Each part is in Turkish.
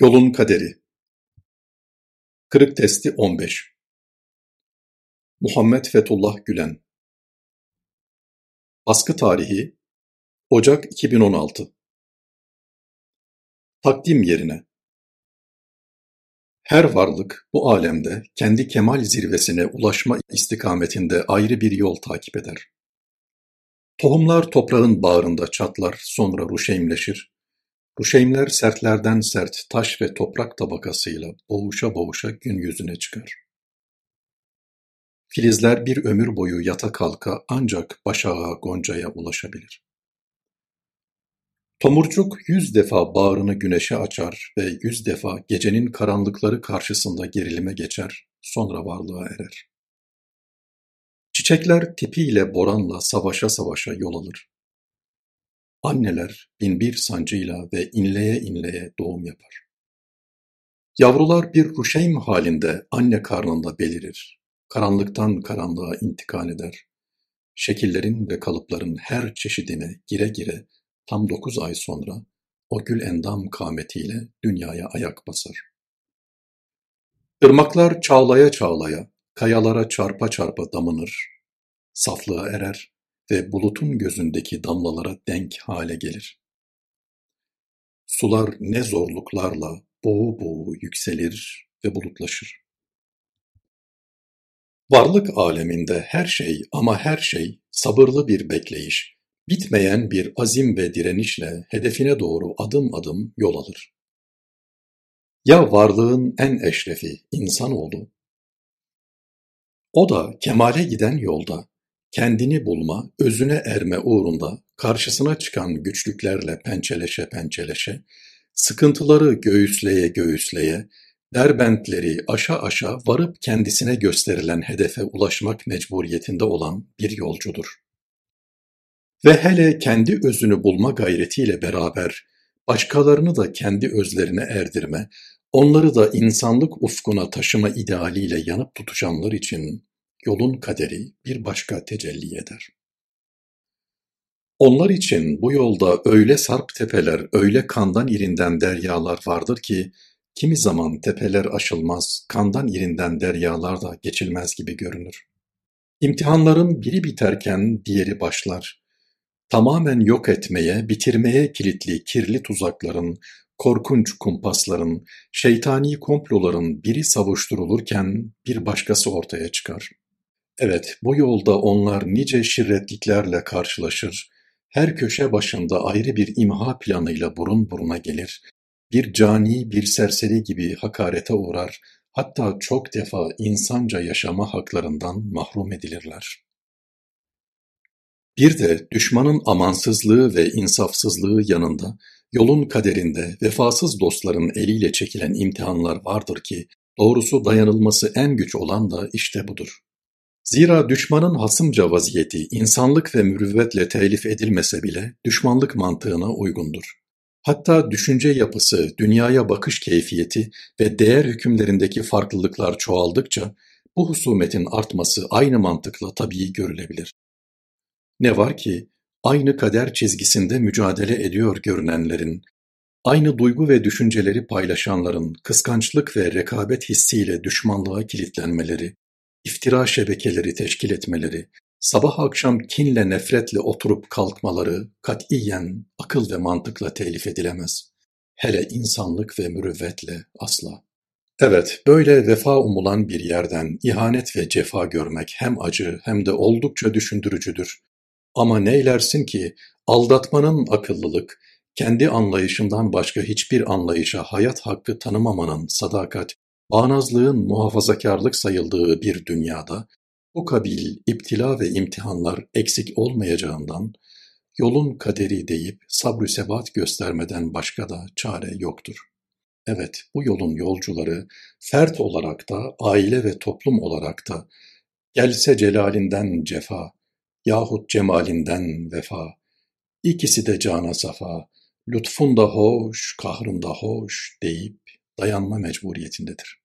Yolun Kaderi. Kırık Testi 15 Muhammed Fethullah Gülen. Baskı Tarihi Ocak 2016 Takdim yerine. Her varlık bu alemde kendi kemal zirvesine ulaşma istikametinde ayrı bir yol takip eder. Tohumlar toprağın bağrında çatlar, sonra ruşeymleşir, Ruşeymler sertlerden sert taş ve toprak tabakasıyla boğuşa boğuşa gün yüzüne çıkar. Filizler bir ömür boyu yata kalka ancak başağa goncaya ulaşabilir. Tomurcuk yüz defa bağrını güneşe açar ve yüz defa gecenin karanlıkları karşısında gerilime geçer, sonra varlığa erer. Çiçekler tipiyle boranla savaşa savaşa yol alır. Anneler binbir sancıyla ve inleye inleye doğum yapar. Yavrular bir ruşeym halinde anne karnında belirir. Karanlıktan karanlığa intikal eder. Şekillerin ve kalıpların her çeşidine gire gire tam dokuz ay sonra o gül endam kâmetiyle dünyaya ayak basar. Irmaklar çağlaya çağlaya, kayalara çarpa çarpa damınır, saflığa erer, ve bulutun gözündeki damlalara denk hale gelir. Sular ne zorluklarla boğu boğu yükselir ve bulutlaşır. Varlık aleminde her şey ama her şey sabırlı bir bekleyiş, bitmeyen bir azim ve direnişle hedefine doğru adım adım yol alır. Ya varlığın en eşrefi insan oldu? O da kemale giden yolda kendini bulma, özüne erme uğrunda karşısına çıkan güçlüklerle pençeleşe pençeleşe, sıkıntıları göğüsleye göğüsleye, derbentleri aşa aşa varıp kendisine gösterilen hedefe ulaşmak mecburiyetinde olan bir yolcudur. Ve hele kendi özünü bulma gayretiyle beraber başkalarını da kendi özlerine erdirme, onları da insanlık ufkuna taşıma idealiyle yanıp tutuşanlar için yolun kaderi bir başka tecelli eder. Onlar için bu yolda öyle sarp tepeler, öyle kandan irinden deryalar vardır ki, kimi zaman tepeler aşılmaz, kandan irinden deryalar da geçilmez gibi görünür. İmtihanların biri biterken diğeri başlar. Tamamen yok etmeye, bitirmeye kilitli kirli tuzakların, korkunç kumpasların, şeytani komploların biri savuşturulurken bir başkası ortaya çıkar. Evet, bu yolda onlar nice şirretliklerle karşılaşır, her köşe başında ayrı bir imha planıyla burun buruna gelir, bir cani, bir serseri gibi hakarete uğrar, hatta çok defa insanca yaşama haklarından mahrum edilirler. Bir de düşmanın amansızlığı ve insafsızlığı yanında, yolun kaderinde vefasız dostların eliyle çekilen imtihanlar vardır ki, doğrusu dayanılması en güç olan da işte budur. Zira düşmanın hasımca vaziyeti insanlık ve mürüvvetle telif edilmese bile düşmanlık mantığına uygundur. Hatta düşünce yapısı, dünyaya bakış keyfiyeti ve değer hükümlerindeki farklılıklar çoğaldıkça bu husumetin artması aynı mantıkla tabii görülebilir. Ne var ki aynı kader çizgisinde mücadele ediyor görünenlerin, aynı duygu ve düşünceleri paylaşanların kıskançlık ve rekabet hissiyle düşmanlığa kilitlenmeleri, iftira şebekeleri teşkil etmeleri, sabah akşam kinle nefretle oturup kalkmaları katiyen akıl ve mantıkla telif edilemez. Hele insanlık ve mürüvvetle asla. Evet, böyle vefa umulan bir yerden ihanet ve cefa görmek hem acı hem de oldukça düşündürücüdür. Ama neylersin ki aldatmanın akıllılık, kendi anlayışından başka hiçbir anlayışa hayat hakkı tanımamanın sadakat Bağnazlığın muhafazakarlık sayıldığı bir dünyada bu kabil iptila ve imtihanlar eksik olmayacağından yolun kaderi deyip sabrü sebat göstermeden başka da çare yoktur. Evet, bu yolun yolcuları fert olarak da, aile ve toplum olarak da gelse celalinden cefa yahut cemalinden vefa, ikisi de cana safa, lütfun da hoş, kahrın da hoş deyip dayanma mecburiyetindedir.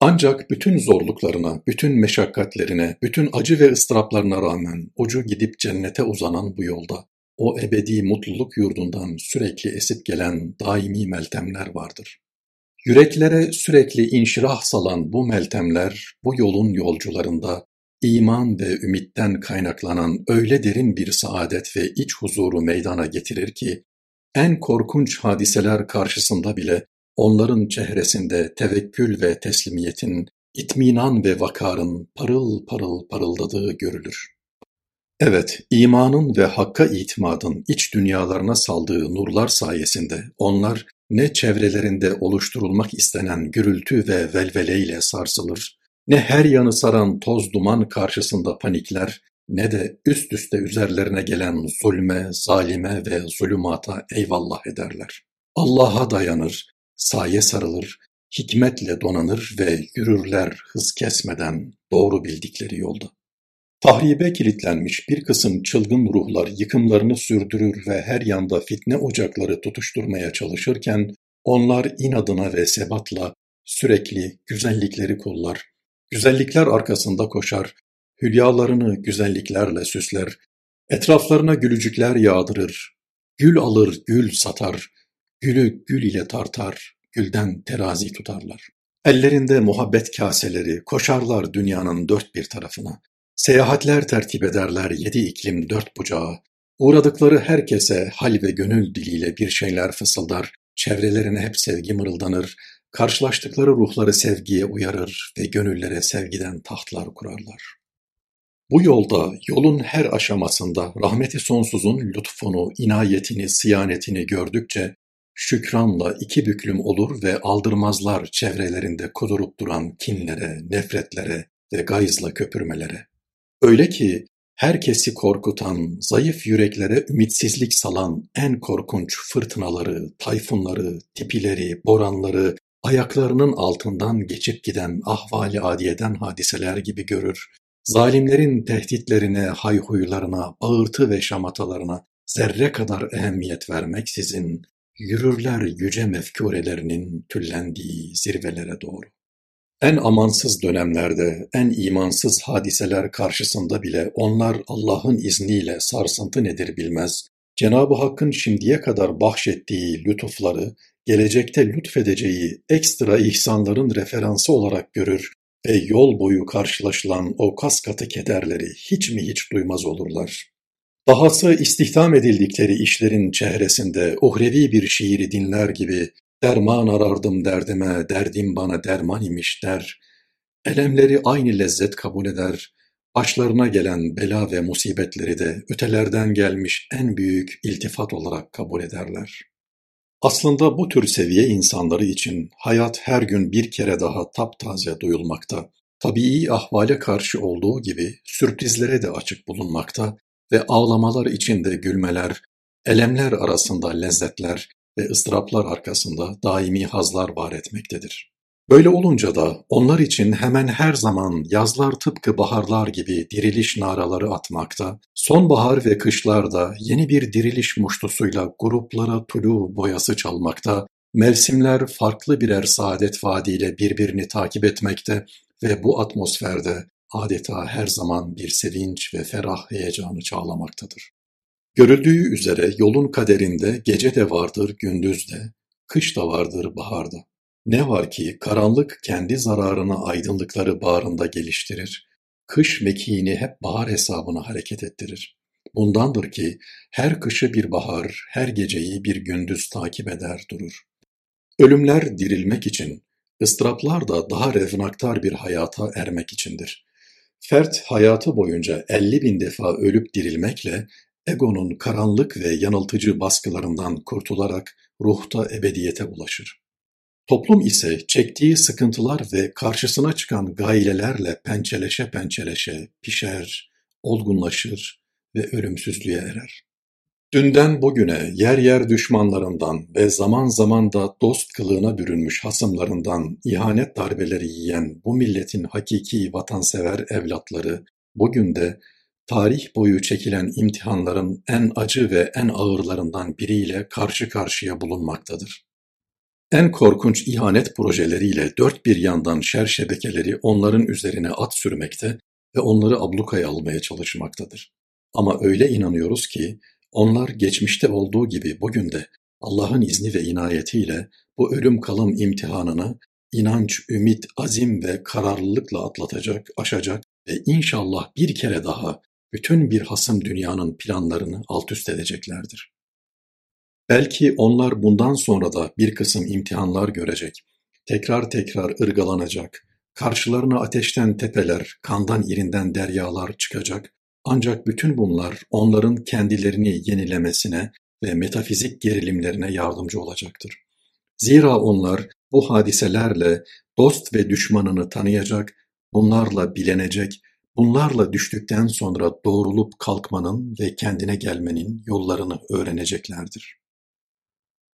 Ancak bütün zorluklarına, bütün meşakkatlerine, bütün acı ve ıstıraplarına rağmen ucu gidip cennete uzanan bu yolda o ebedi mutluluk yurdundan sürekli esip gelen daimi meltemler vardır. Yüreklere sürekli inşirah salan bu meltemler, bu yolun yolcularında iman ve ümitten kaynaklanan öyle derin bir saadet ve iç huzuru meydana getirir ki, en korkunç hadiseler karşısında bile onların çehresinde tevekkül ve teslimiyetin, itminan ve vakarın parıl parıl parıldadığı görülür. Evet, imanın ve hakka itimadın iç dünyalarına saldığı nurlar sayesinde onlar ne çevrelerinde oluşturulmak istenen gürültü ve velveleyle sarsılır, ne her yanı saran toz duman karşısında panikler, ne de üst üste üzerlerine gelen zulme, zalime ve zulümata eyvallah ederler. Allah'a dayanır, saye sarılır, hikmetle donanır ve yürürler hız kesmeden doğru bildikleri yolda. Tahribe kilitlenmiş bir kısım çılgın ruhlar yıkımlarını sürdürür ve her yanda fitne ocakları tutuşturmaya çalışırken, onlar inadına ve sebatla sürekli güzellikleri kullar, güzellikler arkasında koşar, hülyalarını güzelliklerle süsler, etraflarına gülücükler yağdırır, gül alır gül satar, gülü gül ile tartar, gülden terazi tutarlar. Ellerinde muhabbet kaseleri koşarlar dünyanın dört bir tarafına. Seyahatler tertip ederler yedi iklim dört bucağı. Uğradıkları herkese hal ve gönül diliyle bir şeyler fısıldar, çevrelerine hep sevgi mırıldanır, karşılaştıkları ruhları sevgiye uyarır ve gönüllere sevgiden tahtlar kurarlar. Bu yolda, yolun her aşamasında rahmeti sonsuzun lütfunu, inayetini, siyanetini gördükçe şükranla iki büklüm olur ve aldırmazlar çevrelerinde kudurup duran kinlere, nefretlere ve gayızla köpürmelere. Öyle ki herkesi korkutan, zayıf yüreklere ümitsizlik salan en korkunç fırtınaları, tayfunları, tipileri, boranları, ayaklarının altından geçip giden ahvali adiyeden hadiseler gibi görür, zalimlerin tehditlerine, hayhuylarına, bağırtı ve şamatalarına zerre kadar ehemmiyet vermeksizin, yürürler yüce mefkurelerinin tüllendiği zirvelere doğru. En amansız dönemlerde, en imansız hadiseler karşısında bile onlar Allah'ın izniyle sarsıntı nedir bilmez, Cenab-ı Hakk'ın şimdiye kadar bahşettiği lütufları, gelecekte lütfedeceği ekstra ihsanların referansı olarak görür ve yol boyu karşılaşılan o kas katı kederleri hiç mi hiç duymaz olurlar. Dahası istihdam edildikleri işlerin çehresinde uhrevi bir şiiri dinler gibi derman arardım derdime, derdim bana derman imiş der, elemleri aynı lezzet kabul eder, başlarına gelen bela ve musibetleri de ötelerden gelmiş en büyük iltifat olarak kabul ederler. Aslında bu tür seviye insanları için hayat her gün bir kere daha taptaze duyulmakta, tabii ahvale karşı olduğu gibi sürprizlere de açık bulunmakta ve ağlamalar içinde gülmeler, elemler arasında lezzetler ve ıstıraplar arkasında daimi hazlar var etmektedir. Böyle olunca da onlar için hemen her zaman yazlar tıpkı baharlar gibi diriliş naraları atmakta, sonbahar ve kışlarda yeni bir diriliş muştusuyla gruplara tulu boyası çalmakta, mevsimler farklı birer saadet vaadiyle birbirini takip etmekte ve bu atmosferde adeta her zaman bir sevinç ve ferah heyecanı çağlamaktadır. Görüldüğü üzere yolun kaderinde gece de vardır gündüz de, kış da vardır baharda. Ne var ki karanlık kendi zararına aydınlıkları bağrında geliştirir, kış mekiğini hep bahar hesabına hareket ettirir. Bundandır ki her kışı bir bahar, her geceyi bir gündüz takip eder durur. Ölümler dirilmek için, ıstıraplar da daha revnaktar bir hayata ermek içindir. Fert hayatı boyunca elli bin defa ölüp dirilmekle egonun karanlık ve yanıltıcı baskılarından kurtularak ruhta ebediyete ulaşır. Toplum ise çektiği sıkıntılar ve karşısına çıkan gailelerle pençeleşe pençeleşe pişer, olgunlaşır ve ölümsüzlüğe erer. Dünden bugüne yer yer düşmanlarından ve zaman zaman da dost kılığına bürünmüş hasımlarından ihanet darbeleri yiyen bu milletin hakiki vatansever evlatları bugün de tarih boyu çekilen imtihanların en acı ve en ağırlarından biriyle karşı karşıya bulunmaktadır. En korkunç ihanet projeleriyle dört bir yandan şer şebekeleri onların üzerine at sürmekte ve onları ablukaya almaya çalışmaktadır. Ama öyle inanıyoruz ki onlar geçmişte olduğu gibi bugün de Allah'ın izni ve inayetiyle bu ölüm kalım imtihanını inanç, ümit, azim ve kararlılıkla atlatacak, aşacak ve inşallah bir kere daha bütün bir hasım dünyanın planlarını alt üst edeceklerdir. Belki onlar bundan sonra da bir kısım imtihanlar görecek, tekrar tekrar ırgalanacak, karşılarına ateşten tepeler, kandan irinden deryalar çıkacak, ancak bütün bunlar onların kendilerini yenilemesine ve metafizik gerilimlerine yardımcı olacaktır. Zira onlar bu hadiselerle dost ve düşmanını tanıyacak, bunlarla bilenecek, bunlarla düştükten sonra doğrulup kalkmanın ve kendine gelmenin yollarını öğreneceklerdir.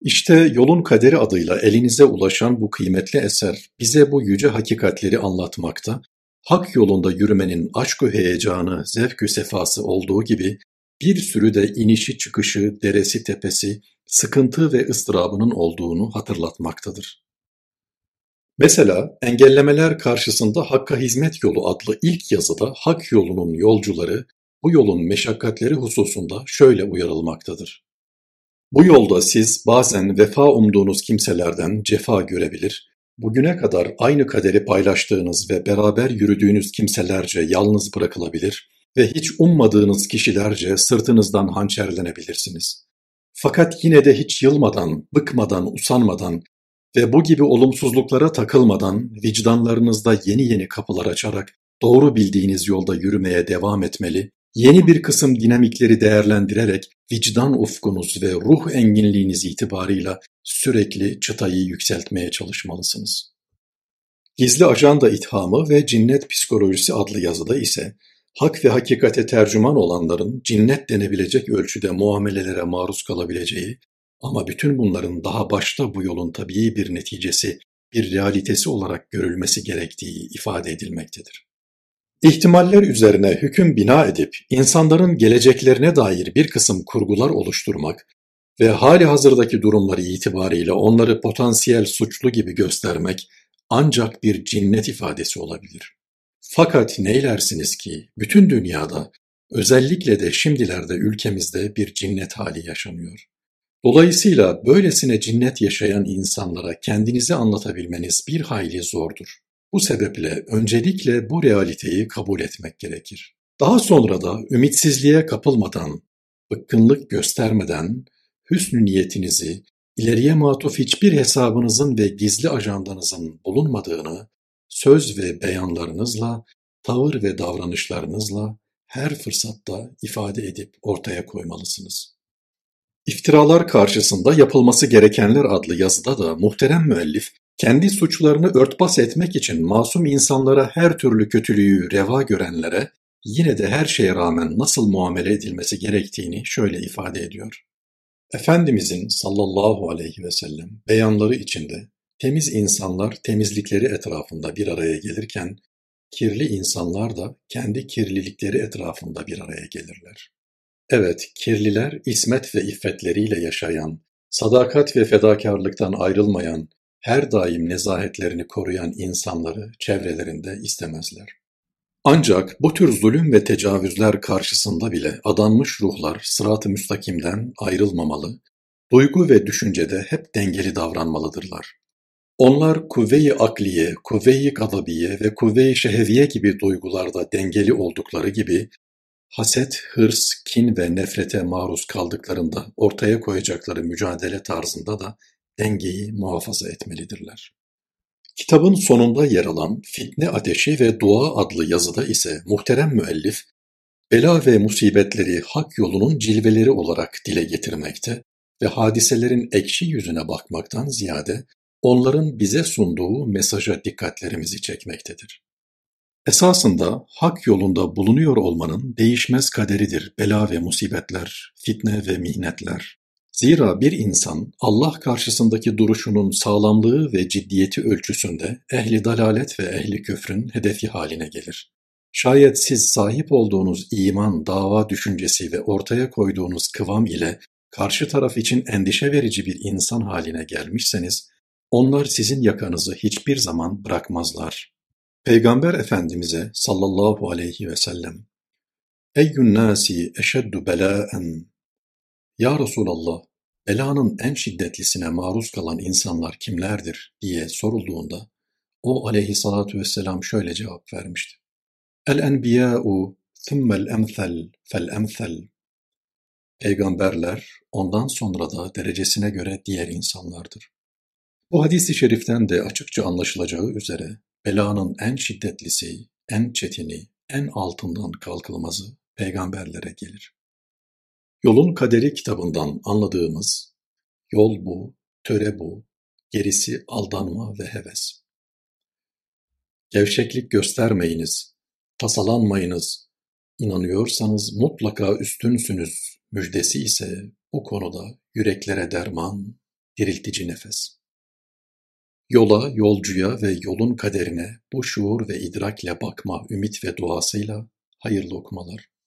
İşte Yolun Kaderi adıyla elinize ulaşan bu kıymetli eser bize bu yüce hakikatleri anlatmakta, hak yolunda yürümenin aşk-ı heyecanı, zevk-ü sefası olduğu gibi bir sürü de inişi çıkışı, deresi tepesi, sıkıntı ve ıstırabının olduğunu hatırlatmaktadır. Mesela engellemeler karşısında Hakka Hizmet Yolu adlı ilk yazıda hak yolunun yolcuları bu yolun meşakkatleri hususunda şöyle uyarılmaktadır. Bu yolda siz bazen vefa umduğunuz kimselerden cefa görebilir, bugüne kadar aynı kaderi paylaştığınız ve beraber yürüdüğünüz kimselerce yalnız bırakılabilir ve hiç ummadığınız kişilerce sırtınızdan hançerlenebilirsiniz. Fakat yine de hiç yılmadan, bıkmadan, usanmadan ve bu gibi olumsuzluklara takılmadan vicdanlarınızda yeni yeni kapılar açarak doğru bildiğiniz yolda yürümeye devam etmeli, yeni bir kısım dinamikleri değerlendirerek vicdan ufkunuz ve ruh enginliğiniz itibarıyla sürekli çıtayı yükseltmeye çalışmalısınız. Gizli Ajanda İthamı ve Cinnet Psikolojisi adlı yazıda ise hak ve hakikate tercüman olanların cinnet denebilecek ölçüde muamelelere maruz kalabileceği ama bütün bunların daha başta bu yolun tabii bir neticesi, bir realitesi olarak görülmesi gerektiği ifade edilmektedir. İhtimaller üzerine hüküm bina edip insanların geleceklerine dair bir kısım kurgular oluşturmak ve hali hazırdaki durumları itibariyle onları potansiyel suçlu gibi göstermek ancak bir cinnet ifadesi olabilir. Fakat neylersiniz ki bütün dünyada özellikle de şimdilerde ülkemizde bir cinnet hali yaşanıyor. Dolayısıyla böylesine cinnet yaşayan insanlara kendinizi anlatabilmeniz bir hayli zordur. Bu sebeple öncelikle bu realiteyi kabul etmek gerekir. Daha sonra da ümitsizliğe kapılmadan, bıkkınlık göstermeden, hüsnü niyetinizi, ileriye matuf hiçbir hesabınızın ve gizli ajandanızın bulunmadığını, söz ve beyanlarınızla, tavır ve davranışlarınızla her fırsatta ifade edip ortaya koymalısınız. İftiralar karşısında yapılması gerekenler adlı yazıda da muhterem müellif kendi suçlarını örtbas etmek için masum insanlara her türlü kötülüğü reva görenlere yine de her şeye rağmen nasıl muamele edilmesi gerektiğini şöyle ifade ediyor. Efendimizin sallallahu aleyhi ve sellem beyanları içinde temiz insanlar temizlikleri etrafında bir araya gelirken kirli insanlar da kendi kirlilikleri etrafında bir araya gelirler. Evet, kirliler ismet ve iffetleriyle yaşayan, sadakat ve fedakarlıktan ayrılmayan, her daim nezahetlerini koruyan insanları çevrelerinde istemezler. Ancak bu tür zulüm ve tecavüzler karşısında bile adanmış ruhlar sırat-ı müstakimden ayrılmamalı, duygu ve düşüncede hep dengeli davranmalıdırlar. Onlar kuvve-i akliye, kuvve-i gadabiye ve kuvve-i şeheviye gibi duygularda dengeli oldukları gibi haset, hırs, kin ve nefrete maruz kaldıklarında ortaya koyacakları mücadele tarzında da dengeyi muhafaza etmelidirler. Kitabın sonunda yer alan Fitne Ateşi ve Dua adlı yazıda ise muhterem müellif, bela ve musibetleri hak yolunun cilveleri olarak dile getirmekte ve hadiselerin ekşi yüzüne bakmaktan ziyade onların bize sunduğu mesaja dikkatlerimizi çekmektedir. Esasında hak yolunda bulunuyor olmanın değişmez kaderidir bela ve musibetler, fitne ve mihnetler. Zira bir insan Allah karşısındaki duruşunun sağlamlığı ve ciddiyeti ölçüsünde ehli dalalet ve ehli küfrün hedefi haline gelir. Şayet siz sahip olduğunuz iman, dava düşüncesi ve ortaya koyduğunuz kıvam ile karşı taraf için endişe verici bir insan haline gelmişseniz, onlar sizin yakanızı hiçbir zaman bırakmazlar. Peygamber Efendimiz'e sallallahu aleyhi ve sellem Eyyün nâsi eşeddu belâen Ya Resulallah, belanın en şiddetlisine maruz kalan insanlar kimlerdir diye sorulduğunda o aleyhissalatu vesselam şöyle cevap vermişti. El enbiyâ'u thummel emthel fel emthel. Peygamberler ondan sonra da derecesine göre diğer insanlardır. Bu hadis-i şeriften de açıkça anlaşılacağı üzere belanın en şiddetlisi, en çetini, en altından kalkılmazı peygamberlere gelir. Yolun Kaderi kitabından anladığımız yol bu, töre bu, gerisi aldanma ve heves. Gevşeklik göstermeyiniz, tasalanmayınız, inanıyorsanız mutlaka üstünsünüz müjdesi ise bu konuda yüreklere derman, diriltici nefes. Yola, yolcuya ve yolun kaderine bu şuur ve idrakle bakma ümit ve duasıyla hayırlı okumalar.